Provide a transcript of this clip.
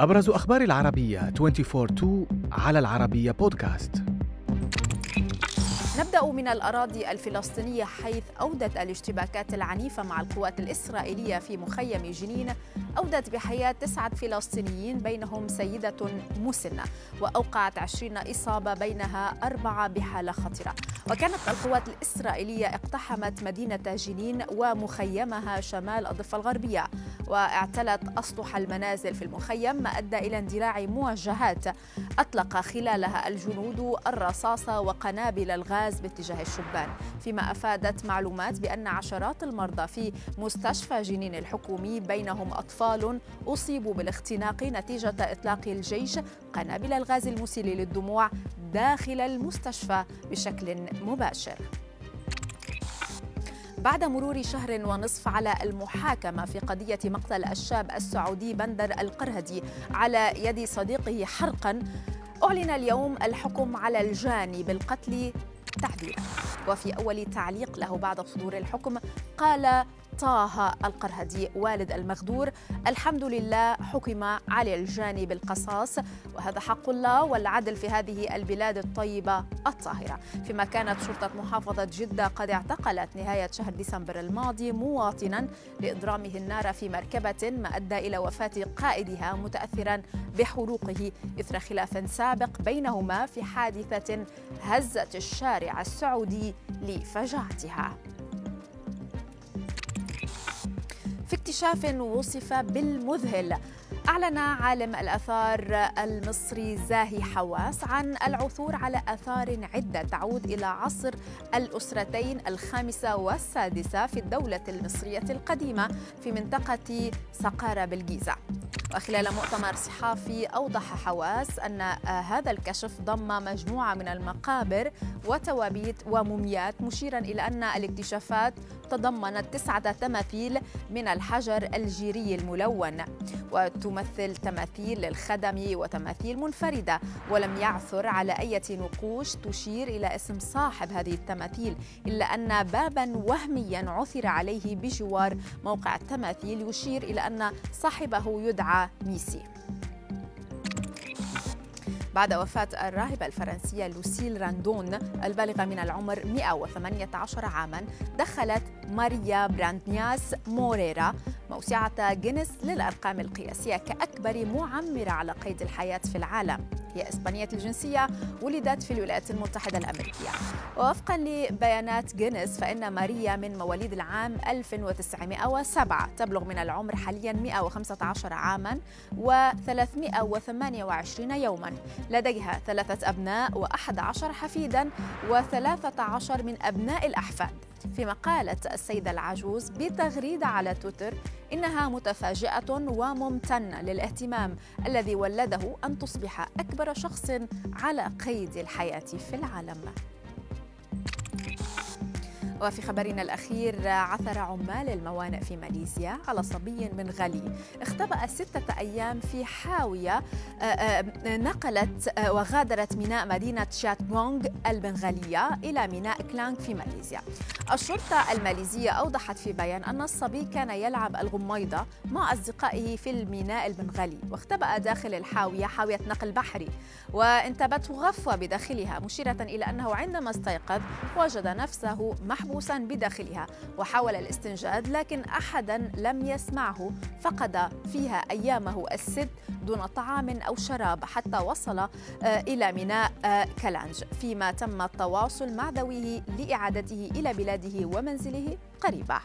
أبرز أخبار العربية 24-2 على العربية بودكاست نبدأ من الأراضي الفلسطينية حيث أودت الاشتباكات العنيفة مع القوات الإسرائيلية في مخيم جنين أودت بحياة تسعة فلسطينيين بينهم سيدة مسنة وأوقعت عشرين إصابة بينها أربعة بحالة خطرة. وكانت القوات الإسرائيلية اقتحمت مدينة جنين ومخيمها شمال الضفة الغربية واعتلت أسطح المنازل في المخيم ما أدى إلى اندلاع موجهات أطلق خلالها الجنود الرصاص وقنابل الغاز باتجاه الشبان فيما أفادت معلومات بأن عشرات المرضى في مستشفى جنين الحكومي بينهم أطفال أصيبوا بالاختناق نتيجة إطلاق الجيش قنابل الغاز المسيل للدموع داخل المستشفى بشكل مباشر. بعد مرور شهر ونصف على المحاكمة في قضية مقتل الشاب السعودي بندر القرهدي على يد صديقه حرقا أعلن اليوم الحكم على الجاني بالقتل تعديلا وفي أول تعليق له بعد صدور الحكم قال طه القرهدي والد المغدور الحمد لله حكم على الجاني بالقصاص وهذا حق الله والعدل في هذه البلاد الطيبة الطاهرة. فيما كانت شرطة محافظة جدة قد اعتقلت نهاية شهر ديسمبر الماضي مواطنا لإضرامه النار في مركبة ما أدى إلى وفاة قائدها متأثرا بحروقه إثر خلاف سابق بينهما في حادثة هزت الشارع السعودي لفجاعتها. اكتشاف وصف بالمذهل. أعلن عالم الآثار المصري زاهي حواس عن العثور على آثار عدة تعود إلى عصر الأسرتين الخامسة والسادسة في الدولة المصرية القديمة في منطقة سقارة بالجيزة. وخلال مؤتمر صحافي أوضح حواس أن هذا الكشف ضم مجموعة من المقابر وتوابيت وموميات مشيرا إلى أن الاكتشافات تضمنت تسعة تماثيل من الحجر الجيري الملون وتمثل تماثيل للخدم وتماثيل منفردة ولم يعثر على أي نقوش تشير إلى اسم صاحب هذه التماثيل إلا أن بابا وهميا عثر عليه بجوار موقع التماثيل يشير إلى أن صاحبه يدعى ميسي بعد وفاة الراهبة الفرنسية لوسيل راندون البالغة من العمر 118 عاما دخلت ماريا براندنياس موريرا موسوعة جينيس للأرقام القياسية كأكبر معمرة على قيد الحياة في العالم. هي إسبانية الجنسية ولدت في الولايات المتحدة الأمريكية. ووفقا لبيانات جينيس فإن ماريا من مواليد العام 1907 تبلغ من العمر حاليا 115 عاما و328 يوما. لديها ثلاثة أبناء و11 حفيدا و13 من أبناء الأحفاد. فيما قالت السيدة العجوز بتغريدة على تويتر إنها متفاجئة وممتنة للاهتمام الذي ولده أن تصبح أكبر شخص على قيد الحياة في العالم. وفي خبرنا الأخير عثر عمال الموانئ في ماليزيا على صبي منغلي اختبأ ستة أيام في حاوية آه، آه، نقلت آه، وغادرت ميناء مدينة شاتغونغ البنغالية إلى ميناء كلانغ في ماليزيا. الشرطة الماليزية أوضحت في بيان أن الصبي كان يلعب الغميضة مع أصدقائه في الميناء البنغالي واختبأ داخل الحاوية حاوية نقل بحري وانتابته غفوة بداخلها مشيرة إلى أنه عندما استيقظ وجد نفسه محبوسا محبوسا بداخلها وحاول الاستنجاد لكن احدا لم يسمعه فقد فيها أيامه الست دون طعام أو شراب حتى وصل آه، إلى ميناء آه، كلانج فيما تم التواصل مع ذويه لإعادته إلى بلاده ومنزله قريبة.